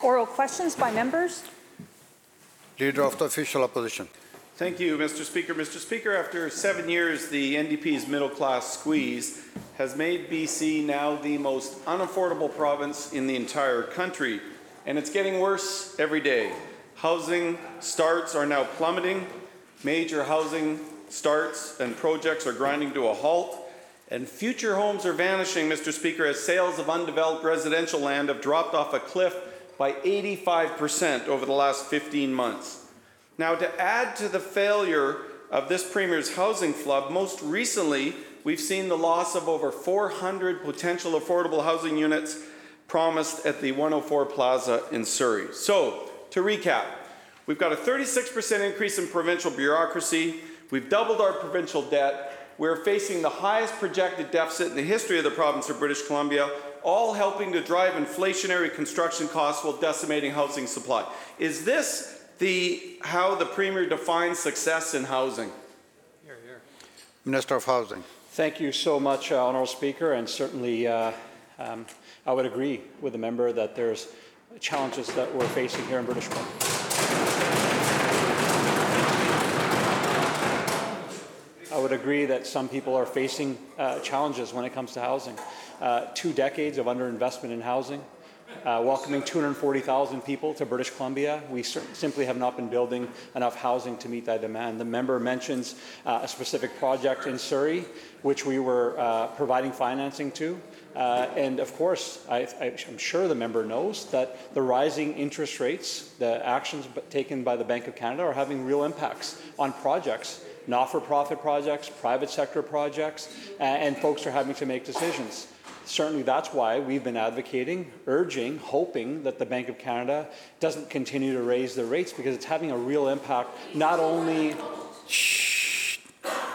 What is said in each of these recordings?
Oral questions by members. Leader of the Official Opposition. Thank you, Mr. Speaker. Mr. Speaker, after seven years, the NDP's middle class squeeze has made BC now the most unaffordable province in the entire country. And it's getting worse every day. Housing starts are now plummeting. Major housing starts and projects are grinding to a halt. And future homes are vanishing, Mr. Speaker, as sales of undeveloped residential land have dropped off a cliff by 85% over the last 15 months. Now, to add to the failure of this Premier's housing flood, most recently, we've seen the loss of over 400 potential affordable housing units promised at the 104 Plaza in Surrey. So, to recap, we've got a 36% increase in provincial bureaucracy, we've doubled our provincial debt, we're facing the highest projected deficit in the history of the province of British Columbia, all helping to drive inflationary construction costs while decimating housing supply. Is this the how the premier defines success in housing? Minister of Housing. Thank you so much, uh, Honourable Speaker, and certainly uh, um, I would agree with the member that there's challenges that we're facing here in British Columbia. I would agree that some people are facing uh, challenges when it comes to housing. Uh, two decades of underinvestment in housing, uh, welcoming 240,000 people to British Columbia. We simply have not been building enough housing to meet that demand. The member mentions uh, a specific project in Surrey, which we were uh, providing financing to. Uh, and of course, I, I'm sure the member knows that the rising interest rates, the actions taken by the Bank of Canada, are having real impacts on projects not-for-profit projects, private sector projects, and folks are having to make decisions. Certainly, that's why we've been advocating, urging, hoping that the Bank of Canada doesn't continue to raise the rates because it's having a real impact, not only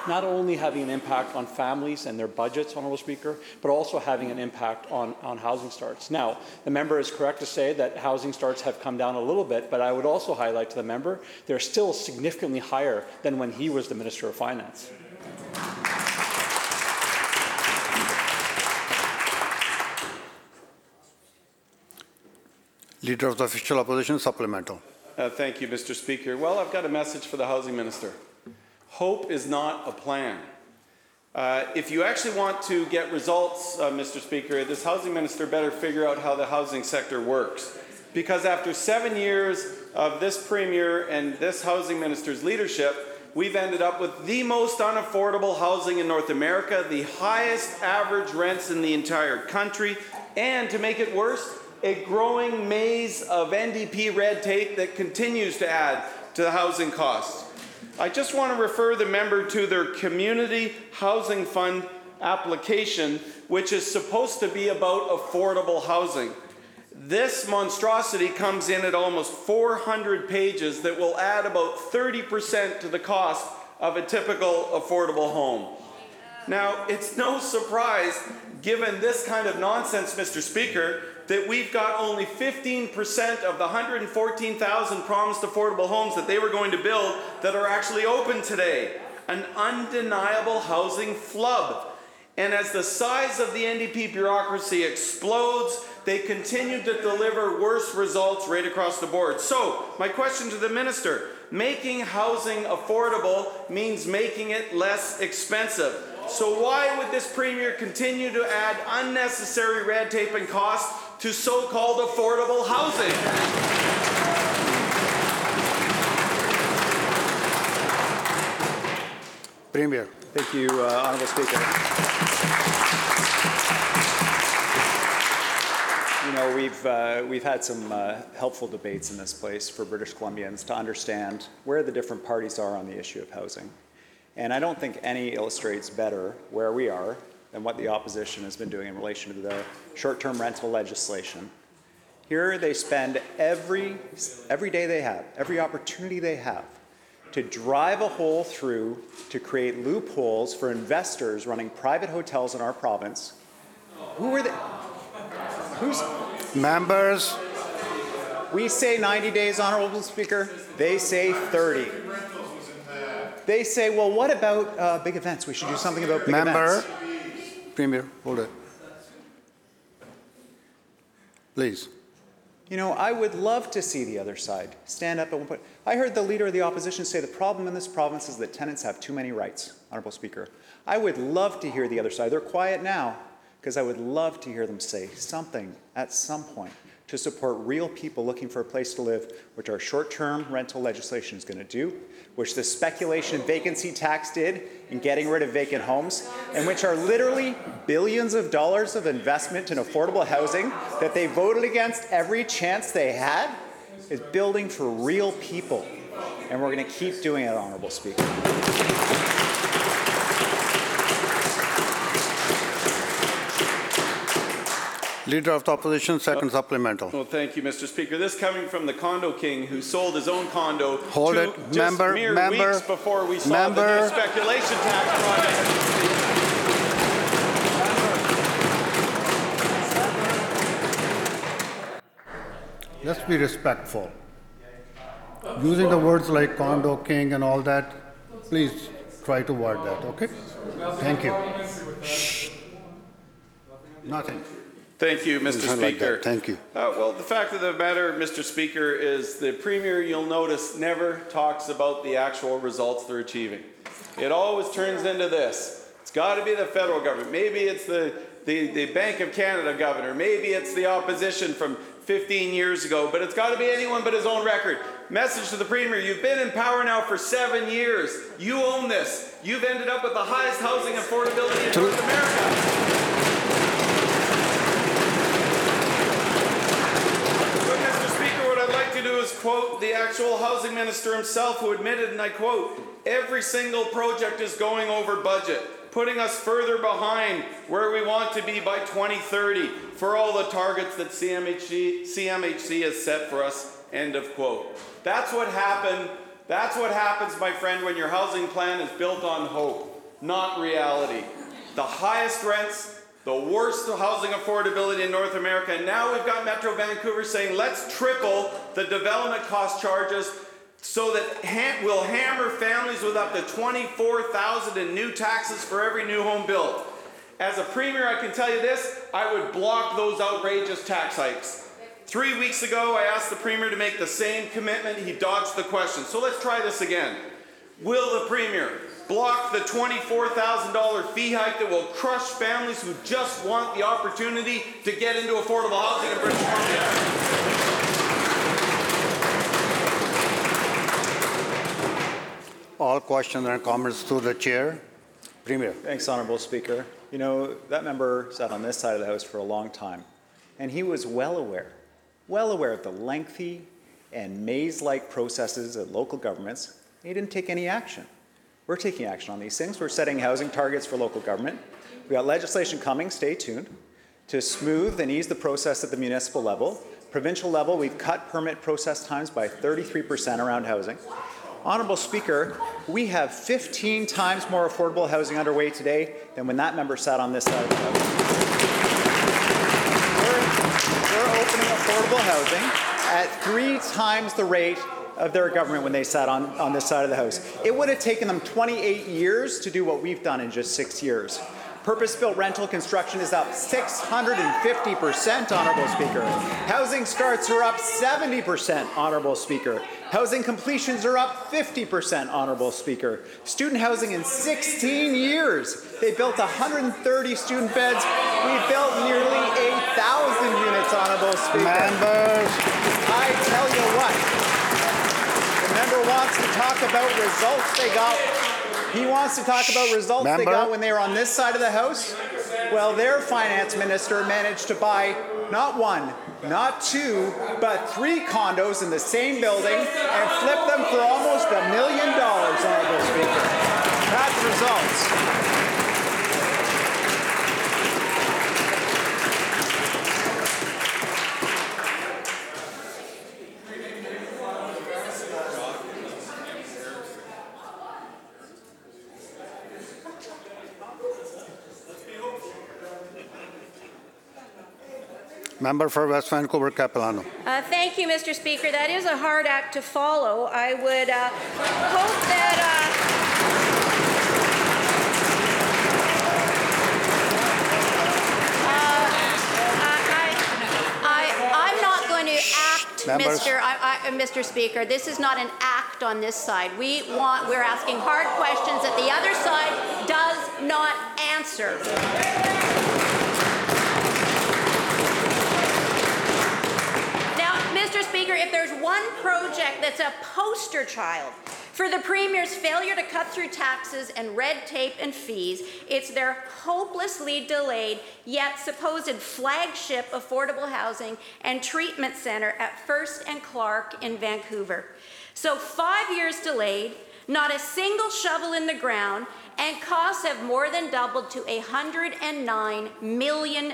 not only having an impact on families and their budgets, Honourable Speaker, but also having an impact on, on housing starts. Now, the member is correct to say that housing starts have come down a little bit, but I would also highlight to the member they're still significantly higher than when he was the Minister of Finance. Leader of the Official Opposition, supplemental. Uh, thank you, Mr. Speaker. Well, I've got a message for the housing minister. Hope is not a plan. Uh, if you actually want to get results, uh, Mr. Speaker, this housing minister better figure out how the housing sector works. Because after seven years of this premier and this housing minister's leadership, we've ended up with the most unaffordable housing in North America, the highest average rents in the entire country, and to make it worse, a growing maze of NDP red tape that continues to add to the housing costs. I just want to refer the member to their Community Housing Fund application, which is supposed to be about affordable housing. This monstrosity comes in at almost 400 pages that will add about 30% to the cost of a typical affordable home. Now, it's no surprise, given this kind of nonsense, Mr. Speaker, that we've got only 15% of the 114,000 promised affordable homes that they were going to build that are actually open today. An undeniable housing flub. And as the size of the NDP bureaucracy explodes, they continue to deliver worse results right across the board. So, my question to the minister making housing affordable means making it less expensive. So, why would this premier continue to add unnecessary red tape and costs to so called affordable housing? Premier. Thank you, uh, Honourable Speaker. You know, we've, uh, we've had some uh, helpful debates in this place for British Columbians to understand where the different parties are on the issue of housing. And I don't think any illustrates better where we are than what the opposition has been doing in relation to the short-term rental legislation. Here they spend every, every day they have, every opportunity they have, to drive a hole through to create loopholes for investors running private hotels in our province. Who are they? Who's Members, we say 90 days, Honorable Speaker. They say 30. They say, well, what about uh, big events? We should do something about big member. events. Premier, hold it. Please. You know, I would love to see the other side stand up at one point. I heard the leader of the opposition say the problem in this province is that tenants have too many rights, Honorable Speaker. I would love to hear the other side. They're quiet now because I would love to hear them say something at some point to support real people looking for a place to live, which our short term rental legislation is going to do, which the speculation vacancy tax did in getting rid of vacant homes, and which are literally billions of dollars of investment in affordable housing that they voted against every chance they had, is building for real people. And we're going to keep doing it, Honorable Speaker. Leader of the Opposition, second supplemental. Well, thank you, Mr. Speaker. This coming from the condo king who sold his own condo Hold two, it. just Member, mere member, weeks before we saw the member. new speculation tax project. Let's be respectful. Using the words like condo king and all that, please try to word that, okay? Thank you. Shh. Nothing. Thank you, Mr. Like Speaker. that. Thank you. Uh, well, the fact of the matter, Mr. Speaker, is the Premier, you'll notice, never talks about the actual results they're achieving. It always turns into this. It's got to be the federal government. Maybe it's the, the, the Bank of Canada governor. Maybe it's the opposition from 15 years ago, but it's got to be anyone but his own record. Message to the Premier, you've been in power now for seven years. You own this. You've ended up with the highest housing affordability in North America. But Mr. Speaker, what Quote the actual housing minister himself who admitted, and I quote, every single project is going over budget, putting us further behind where we want to be by 2030 for all the targets that CMHC, CMHC has set for us, end of quote. That's what happened. That's what happens, my friend, when your housing plan is built on hope, not reality. The highest rents, the worst housing affordability in North America. And now we've got Metro Vancouver saying, let's triple the development cost charges so that ha- we'll hammer families with up to 24,000 in new taxes for every new home built. As a premier, I can tell you this, I would block those outrageous tax hikes. Three weeks ago, I asked the premier to make the same commitment. He dodged the question. So let's try this again. Will the Premier block the $24,000 fee hike that will crush families who just want the opportunity to get into affordable housing in British Columbia? All questions and comments to the chair. Premier. Thanks, Honorable Speaker. You know, that member sat on this side of the House for a long time, and he was well aware, well aware of the lengthy and maze-like processes at local governments. He didn't take any action. We're taking action on these things. We're setting housing targets for local government. We've got legislation coming, stay tuned, to smooth and ease the process at the municipal level. Provincial level, we've cut permit process times by 33% around housing. Honorable Speaker, we have 15 times more affordable housing underway today than when that member sat on this side of the House. We're, we're opening affordable housing at three times the rate of their government when they sat on, on this side of the House. It would have taken them 28 years to do what we've done in just six years. Purpose-built rental construction is up 650%, Honorable Speaker. Housing starts are up 70%, Honorable Speaker. Housing completions are up 50%, Honorable Speaker. Student housing in 16 years. They built 130 student beds. We built nearly 8,000 units, Honorable Speaker. Members, I tell you what, the member wants to talk about results they got. He wants to talk about results they got when they were on this side of the House. Well, their finance minister managed to buy not one, not two, but three condos in the same building and flip them for almost a million dollars, Honorable Speaker. That's results. Member for West Vancouver Capilano. Uh, Thank you, Mr. Speaker. That is a hard act to follow. I would uh, hope that, uh, uh, I- I- I- I'm not going to Members. Mr. I, I, Mr. Speaker. This is not an act on this side. We want, we're asking hard questions that the other side does not answer. Now, Mr. Speaker, if there's one project that's a poster child for the Premier's failure to cut through taxes and red tape and fees, it's their hopelessly delayed yet supposed flagship affordable housing and treatment centre at First and Clark in Vancouver. So, five years delayed, not a single shovel in the ground, and costs have more than doubled to $109 million.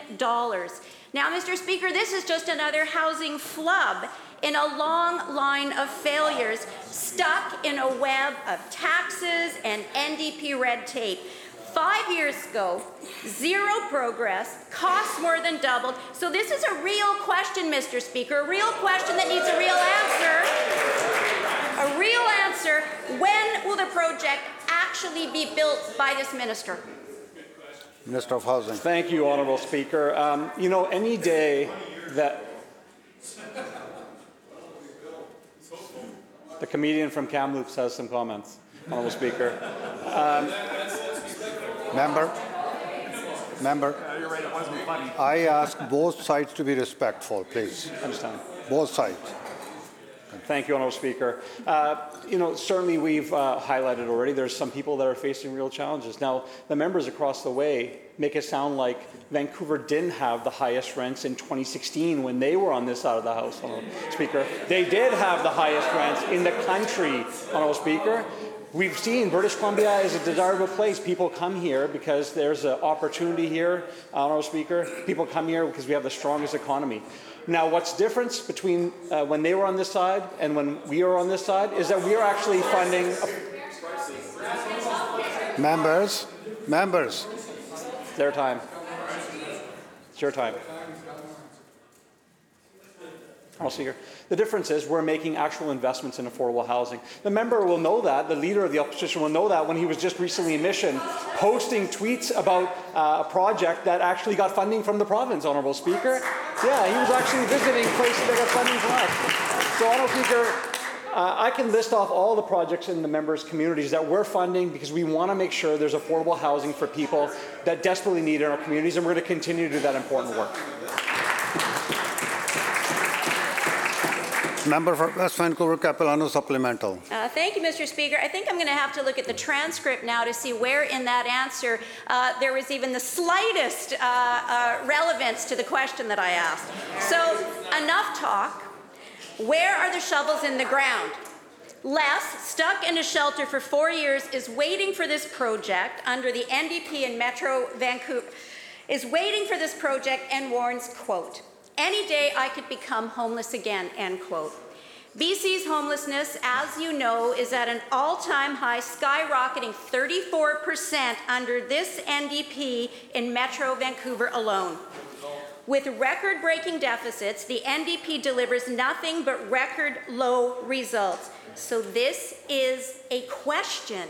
Now, Mr. Speaker, this is just another housing flub in a long line of failures stuck in a web of taxes and NDP red tape. Five years ago, zero progress, costs more than doubled. So, this is a real question, Mr. Speaker, a real question that needs a real answer. A real answer. When will the project actually be built by this minister? Minister of Housing. Thank you, Honourable Speaker. Um, you know, any day that the comedian from Kamloops has some comments, Honourable Speaker. Um, member. Member. I ask both sides to be respectful, please. Understand. Both sides. Thank you, Honourable Speaker. Uh, you know, certainly we've uh, highlighted already there's some people that are facing real challenges. Now, the members across the way make it sound like Vancouver didn't have the highest rents in 2016 when they were on this side of the House, Honourable Speaker. They did have the highest rents in the country, Honourable Speaker. We've seen British Columbia is a desirable place. People come here because there's an opportunity here, Honourable Speaker. People come here because we have the strongest economy. Now, what's difference between uh, when they were on this side and when we are on this side is that we are actually funding. A, Members. Members. their time. It's your time. Honourable Speaker. The difference is we're making actual investments in affordable housing. The member will know that, the leader of the opposition will know that when he was just recently in Mission posting tweets about uh, a project that actually got funding from the province, Honourable Speaker. Yeah, he was actually visiting places that got funding from us. So, Honourable Speaker, uh, I can list off all the projects in the members' communities that we're funding because we want to make sure there's affordable housing for people that desperately need it in our communities, and we're going to continue to do that important work. Member for West Vancouver Capilano supplemental. Uh, thank you, Mr. Speaker. I think I'm going to have to look at the transcript now to see where in that answer uh, there was even the slightest uh, uh, relevance to the question that I asked. So, enough talk. Where are the shovels in the ground? Les, stuck in a shelter for four years, is waiting for this project under the NDP in Metro Vancouver, is waiting for this project and warns, quote, any day I could become homeless again, end quote. BC's homelessness, as you know, is at an all time high, skyrocketing 34% under this NDP in Metro Vancouver alone. With record breaking deficits, the NDP delivers nothing but record low results. So, this is a question.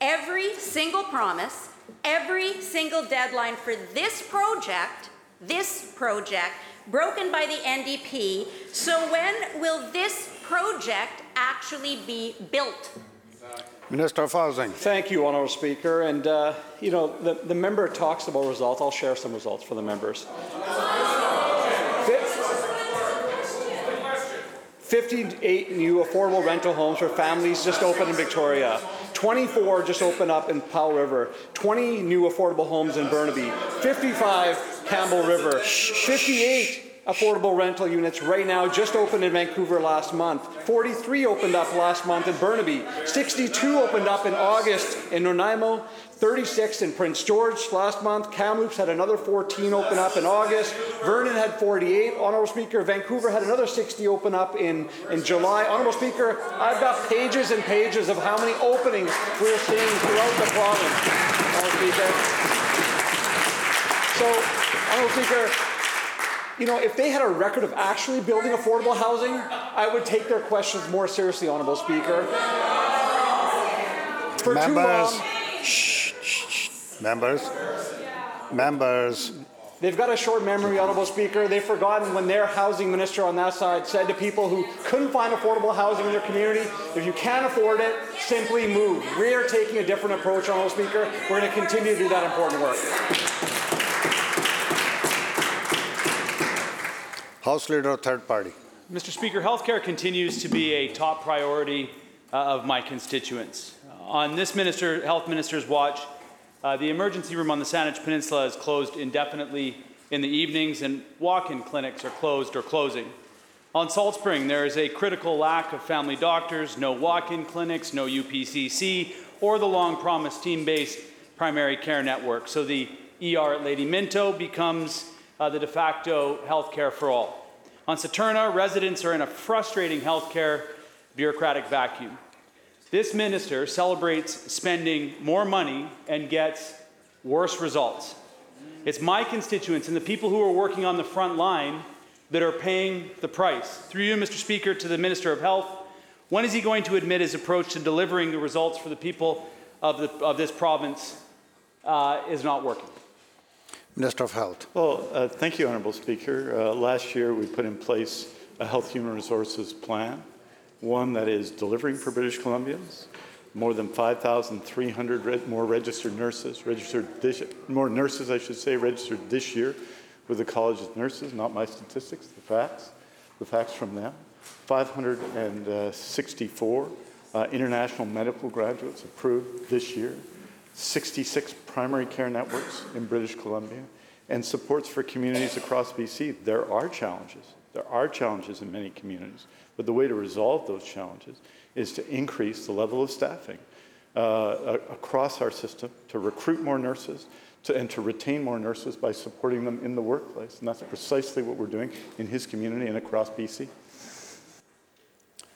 Every single promise, every single deadline for this project, this project, broken by the NDP. So, when will this project actually be built? Minister of Housing. Thank you, Honourable Speaker. And, uh, you know, the, the member talks about results. I'll share some results for the members. 58 new affordable rental homes for families just opened in Victoria. 24 just opened up in Powell River. 20 new affordable homes in Burnaby. 55 Campbell River. 58 affordable rental units right now just opened in Vancouver last month. 43 opened up last month in Burnaby. 62 opened up in August in Nanaimo. 36 in Prince George last month. Kamloops had another 14 open up in August. Vernon had 48. Honourable Speaker, Vancouver had another 60 open up in, in July. Honourable Speaker, I've got pages and pages of how many openings we're seeing throughout the province. Honourable Speaker. So, Honourable Speaker, you know, if they had a record of actually building affordable housing, I would take their questions more seriously, Honourable Speaker. For too Members. long, Members. Members. They've got a short memory, Honourable Speaker. They've forgotten when their housing minister on that side said to people who couldn't find affordable housing in their community, if you can't afford it, simply move. We are taking a different approach, Honourable Speaker. We're going to continue to do that important work. House Leader, third party. Mr. Speaker, healthcare continues to be a top priority uh, of my constituents. On this minister, health minister's watch, uh, the emergency room on the Saanich Peninsula is closed indefinitely in the evenings, and walk-in clinics are closed or closing. On Salt Spring, there is a critical lack of family doctors, no walk-in clinics, no UPCC, or the long-promised team-based primary care network. So the ER at Lady Minto becomes uh, the de facto healthcare for all. On Saturna, residents are in a frustrating healthcare bureaucratic vacuum. This minister celebrates spending more money and gets worse results. It's my constituents and the people who are working on the front line that are paying the price. Through you, Mr. Speaker, to the Minister of Health, when is he going to admit his approach to delivering the results for the people of, the, of this province uh, is not working? Minister of Health. Well, uh, thank you, Honourable Speaker. Uh, last year, we put in place a Health Human Resources plan, one that is delivering for British Columbians. More than 5,300 re- more registered nurses, registered this, more nurses, I should say, registered this year with the College of Nurses, not my statistics, the facts, the facts from them. 564 uh, international medical graduates approved this year. 66 primary care networks in British Columbia, and supports for communities across BC. There are challenges. There are challenges in many communities, but the way to resolve those challenges is to increase the level of staffing uh, across our system, to recruit more nurses, to, and to retain more nurses by supporting them in the workplace. And that's precisely what we're doing in his community and across BC.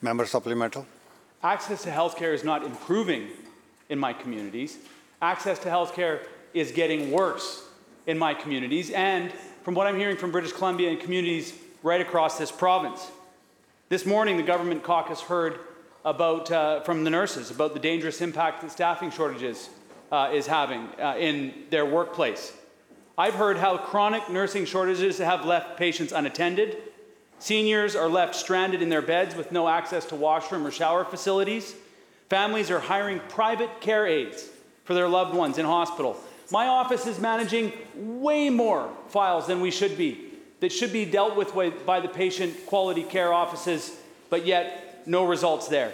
Member supplemental. Access to healthcare is not improving in my communities. Access to healthcare is getting worse in my communities, and from what I'm hearing from British Columbia and communities right across this province. This morning, the government caucus heard about uh, from the nurses about the dangerous impact that staffing shortages uh, is having uh, in their workplace. I've heard how chronic nursing shortages have left patients unattended. Seniors are left stranded in their beds with no access to washroom or shower facilities. Families are hiring private care aides for their loved ones in hospital. My office is managing way more files than we should be, that should be dealt with by- the patient quality care offices, but yet no results there.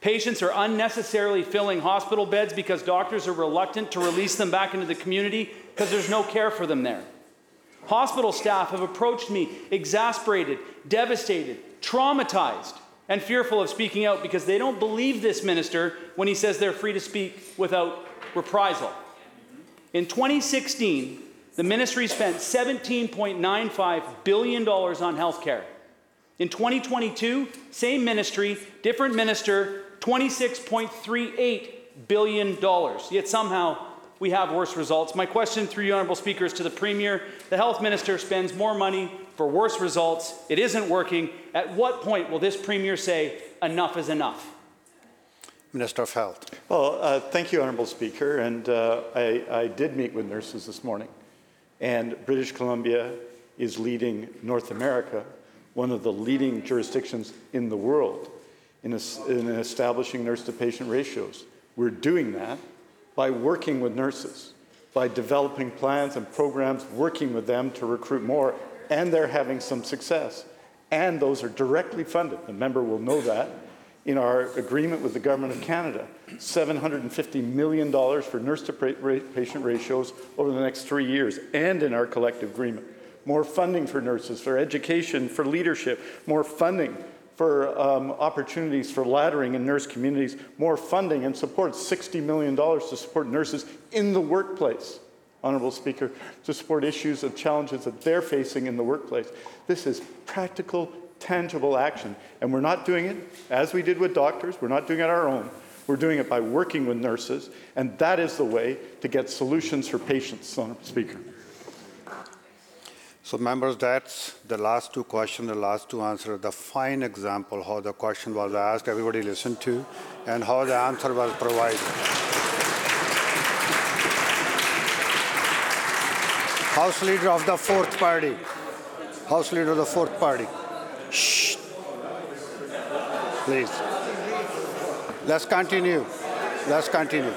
Patients are unnecessarily filling hospital beds because doctors are reluctant to release them back into the community because there's no care for them there. Hospital staff have approached me exasperated, devastated, traumatized, and fearful of speaking out because they don't believe this minister when he says they're free to speak without reprisal. In 2016, the ministry spent $17.95 billion on healthcare. In 2022, same ministry, different minister, $26.38 billion. Yet somehow we have worse results. My question through you, Honourable Speaker, is to the Premier. The Health Minister spends more money for worse results. It isn't working. At what point will this Premier say, enough is enough? Minister of Health. Well, uh, thank you, Honourable Speaker. And uh, I, I did meet with nurses this morning. And British Columbia is leading North America, one of the leading jurisdictions in the world, in, es- in establishing nurse to patient ratios. We're doing that by working with nurses, by developing plans and programs, working with them to recruit more, and they're having some success. And those are directly funded. The member will know that in our agreement with the Government of Canada, $750 million for nurse to patient ratios over the next three years, and in our collective agreement. More funding for nurses, for education, for leadership, more funding for um, opportunities for laddering in nurse communities, more funding and support, $60 million to support nurses in the workplace. Honorable Speaker, to support issues of challenges that they're facing in the workplace. This is practical, tangible action. And we're not doing it as we did with doctors, we're not doing it our own. We're doing it by working with nurses, and that is the way to get solutions for patients, Speaker. So members, that's the last two questions, the last two answers, the fine example how the question was asked, everybody listened to, and how the answer was provided. House Leader of the Fourth Party. House Leader of the Fourth Party. Shh. Please. Let's continue. Let's continue.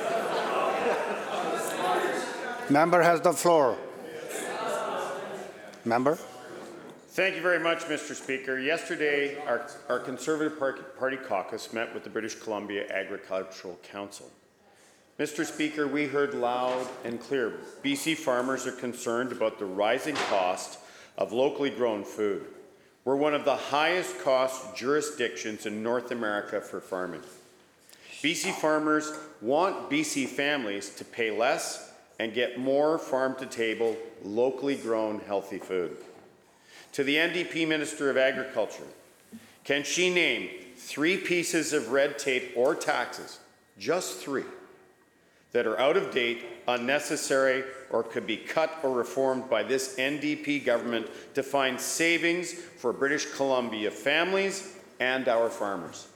Member has the floor. Member? Thank you very much, Mr. Speaker. Yesterday, our, our Conservative Party caucus met with the British Columbia Agricultural Council. Mr. Speaker, we heard loud and clear BC farmers are concerned about the rising cost of locally grown food. We're one of the highest cost jurisdictions in North America for farming. BC farmers want BC families to pay less and get more farm to table, locally grown, healthy food. To the NDP Minister of Agriculture, can she name three pieces of red tape or taxes, just three, that are out of date, unnecessary, or could be cut or reformed by this NDP government to find savings for British Columbia families and our farmers?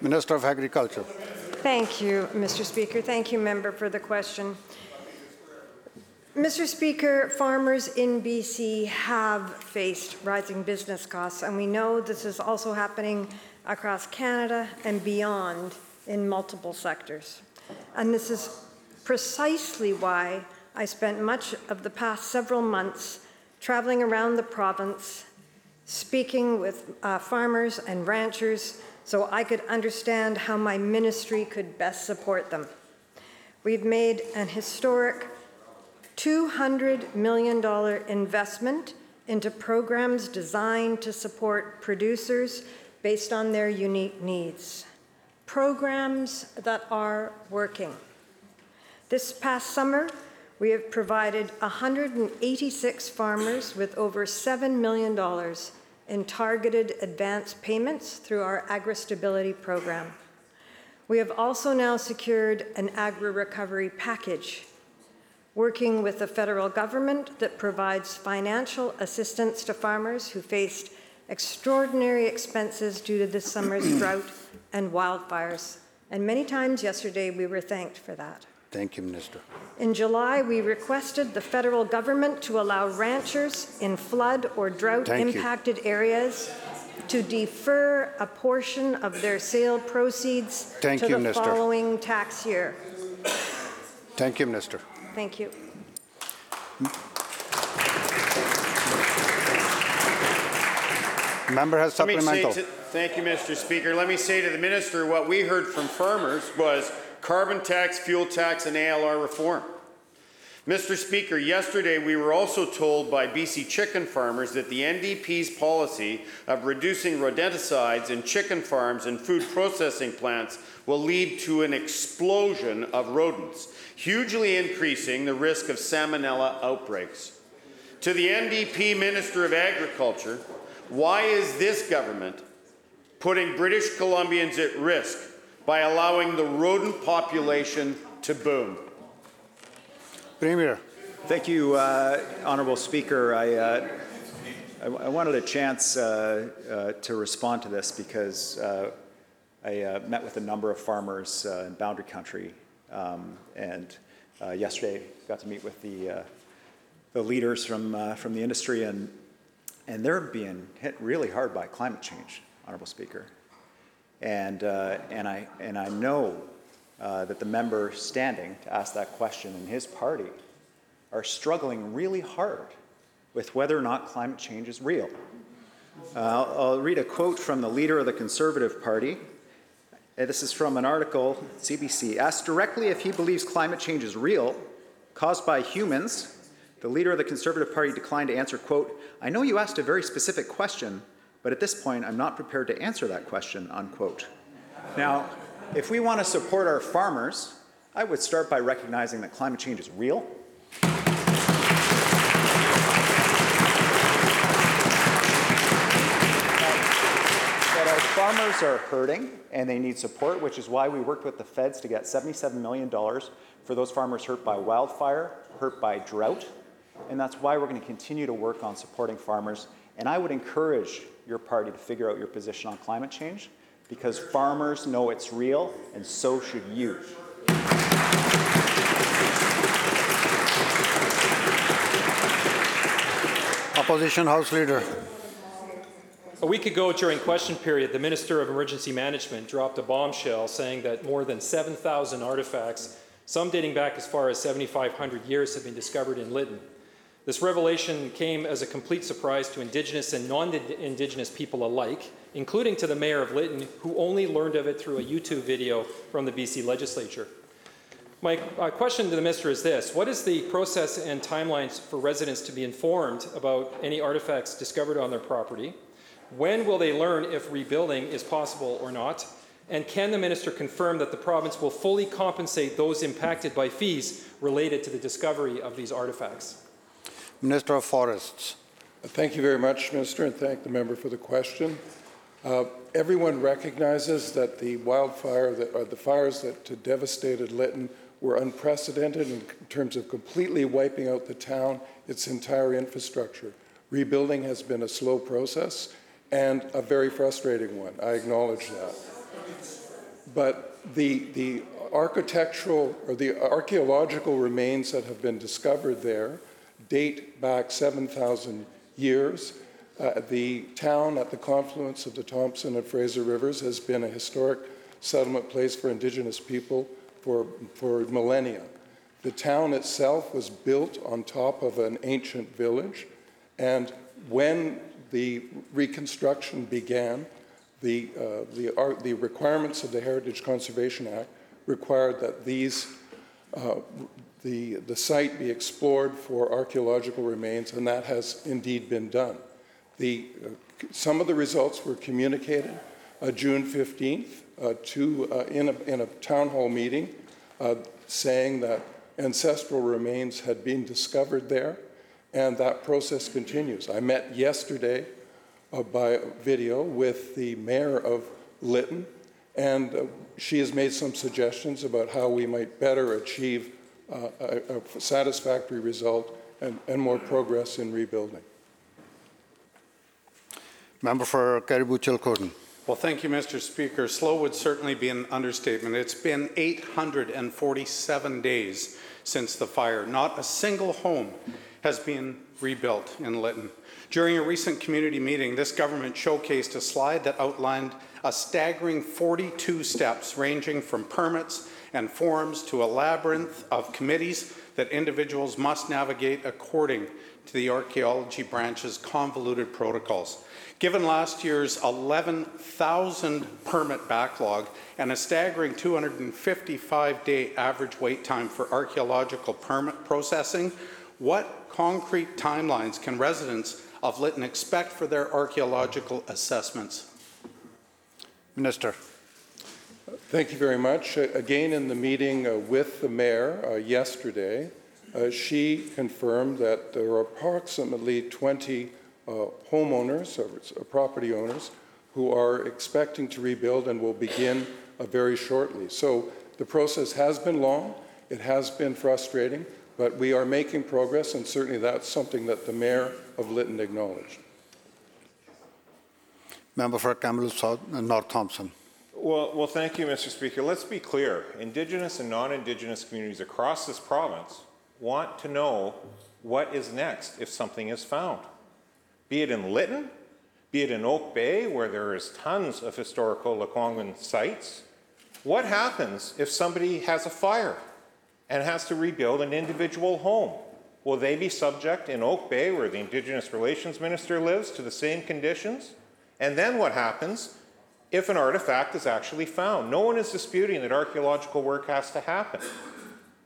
Minister of Agriculture. Thank you, Mr. Speaker. Thank you, member, for the question. Mr. Speaker, farmers in BC have faced rising business costs, and we know this is also happening across Canada and beyond in multiple sectors. And this is precisely why I spent much of the past several months traveling around the province, speaking with uh, farmers and ranchers so I could understand how my ministry could best support them. We've made an historic $200 million investment into programs designed to support producers based on their unique needs. Programs that are working. This past summer, we have provided 186 farmers with over $7 million in targeted advance payments through our agri-stability program. We have also now secured an agri-recovery package, working with the federal government that provides financial assistance to farmers who faced extraordinary expenses due to this summer's drought and wildfires. And many times yesterday, we were thanked for that. Thank you, Minister. In July, we requested the federal government to allow ranchers in flood or drought Thank you. impacted areas to defer a portion of their sale proceeds Thank to you, the Minister. following tax year. Thank you, Minister. Thank you. Member has Let me say supplemental. to- Thank you, Mr. Speaker. Let me say to the minister, what we heard from farmers was carbon tax, fuel tax, and ALR reform. Mr. Speaker, yesterday we were also told by BC chicken farmers that the NDP's policy of reducing rodenticides in chicken farms and food processing plants will lead to an explosion of rodents, hugely increasing the risk of salmonella outbreaks. To the NDP Minister of Agriculture, why is this government putting British Columbians at risk by allowing the rodent population to boom? Premier. Thank you, uh, Honourable Speaker. I, uh, I, I wanted a chance uh, uh, to respond to this because uh, I uh, met with a number of farmers in Boundary Country, um, and yesterday got to meet with the, the leaders from, from the industry, and, and they're being hit really hard by climate change, Honourable Speaker. And, and, I, and I know uh, that the member standing to ask that question and his party are struggling really hard with whether or not climate change is real. Uh, I'll, I'll read a quote from the leader of the Conservative Party. Uh, This is from an article, CBC. Asked directly if he believes climate change is real, caused by humans, the leader of the Conservative Party declined to answer, quote, I know you asked a very specific question, but at this point I'm not prepared to answer that question, unquote. Now, if we want to support our farmers, I would start by recognizing that climate change is real. Farmers are hurting and they need support, which is why we worked with the feds to get $77 million for those farmers hurt by wildfire, hurt by drought. And that's why we're going to continue to work on supporting farmers And I would encourage your party to figure out your position on climate change because farmers know it's real, and so should you. Opposition House Leader. A week ago, during question period, the Minister of Emergency Management dropped a bombshell saying that more than 7,000 artifacts, some dating back as far as 7,500 years, have been discovered in Lytton. This revelation came as a complete surprise to Indigenous and non-Indigenous people alike, including to the Mayor of Lytton, who only learned of it through a YouTube video from the BC Legislature. My uh, question to the Minister is this What is the process and timelines for residents to be informed about any artifacts discovered on their property? When will they learn if rebuilding is possible or not? And can the Minister confirm that the province will fully compensate those impacted by fees related to the discovery of these artifacts? Minister of Forests. Thank you very much, Minister, and thank the member for the question. Uh, everyone recognizes that the wildfire, that, or the fires that devastated Lytton were unprecedented in terms of completely wiping out the town, its entire infrastructure. Rebuilding has been a slow process and a very frustrating one. I acknowledge that. But the, the architectural or the archaeological remains that have been discovered there date back 7,000 years. Uh, the town at the confluence of the Thompson and Fraser Rivers has been a historic settlement place for Indigenous people for, for millennia. The town itself was built on top of an ancient village, and when the reconstruction began, the, uh, the, uh, the requirements of the Heritage Conservation Act required that these, uh, the, the site be explored for archaeological remains, and that has indeed been done. The, uh, some of the results were communicated uh, June 15th uh, to, uh, in, a, in a town hall meeting uh, saying that ancestral remains had been discovered there, and that process continues. I met yesterday by video with the mayor of Lytton, and she has made some suggestions about how we might better achieve a, a, satisfactory result and, and more progress in rebuilding. Member for Cariboo Chilcotin. Well, thank you, Mr. Speaker. Slow would certainly be an understatement. It's been 847 days since the fire. Not a single home has been rebuilt in Lytton. During a recent community meeting, this government showcased a slide that outlined a staggering 42 steps ranging from permits and forms to a labyrinth of committees that individuals must navigate according to the archaeology branch's convoluted protocols. Given last year's 11,000 permit backlog and a staggering 255 day average wait time for archaeological permit processing, what concrete timelines can residents of Lytton expect for their archaeological assessments? Minister. Thank you very much. Again, in the meeting uh, with the mayor uh, yesterday, uh, she confirmed that there are approximately 20 uh, homeowners or uh, property owners who are expecting to rebuild and will begin very shortly. So the process has been long, it has been frustrating, but we are making progress, and certainly that's something that the mayor of Lytton acknowledged. Member for Kamloops South, North Thompson. Well, well, thank you, Mr. Speaker. Let's be clear. Indigenous and non-Indigenous communities across this province want to know what is next if something is found. Be it in Lytton, be it in Oak Bay, where there is tons of historical Lekwungen sites. What happens if somebody has a fire and has to rebuild an individual home? Will they be subject in Oak Bay, where the Indigenous Relations Minister lives, to the same conditions? And then what happens if an artifact is actually found? No one is disputing that archaeological work has to happen.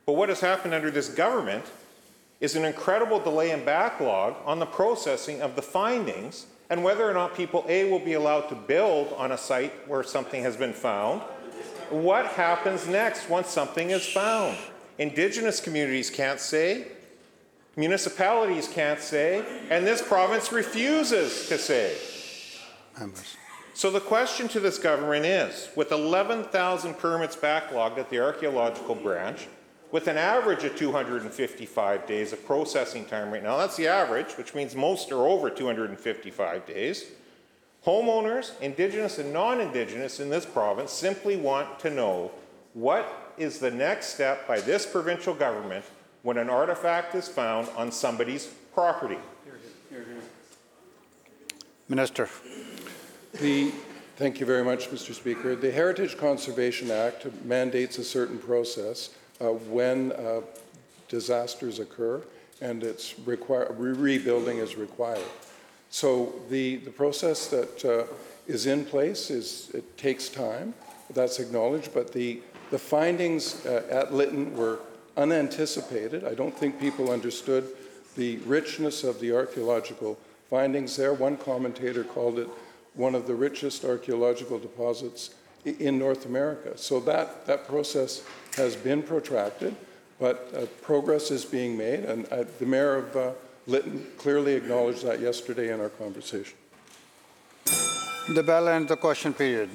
But what has happened under this government is an incredible delay and backlog on the processing of the findings and whether or not people, A, will be allowed to build on a site where something has been found. What happens next once something is found? Indigenous communities can't say, municipalities can't say, and this province refuses to say. Members. So the question to this government is, with 11,000 permits backlogged at the archaeological branch, with an average of 255 days of processing time right now. That's the average, which means most are over 255 days. Homeowners, Indigenous and non-Indigenous in this province simply want to know what is the next step by this provincial government when an artifact is found on somebody's property. Minister. The, thank you very much, Mr. Speaker. The Heritage Conservation Act mandates a certain process when uh, disasters occur, and it's require, re- rebuilding is required. So the, the process that uh, is in place is, it takes time, that's acknowledged, but the, the findings uh, at Lytton were unanticipated. I don't think people understood the richness of the archaeological findings there. One commentator called it one of the richest archaeological deposits in North America. So that, that process has been protracted, but uh, progress is being made, and uh, the mayor of uh, Lytton clearly acknowledged that yesterday in our conversation. The bell ends the question period.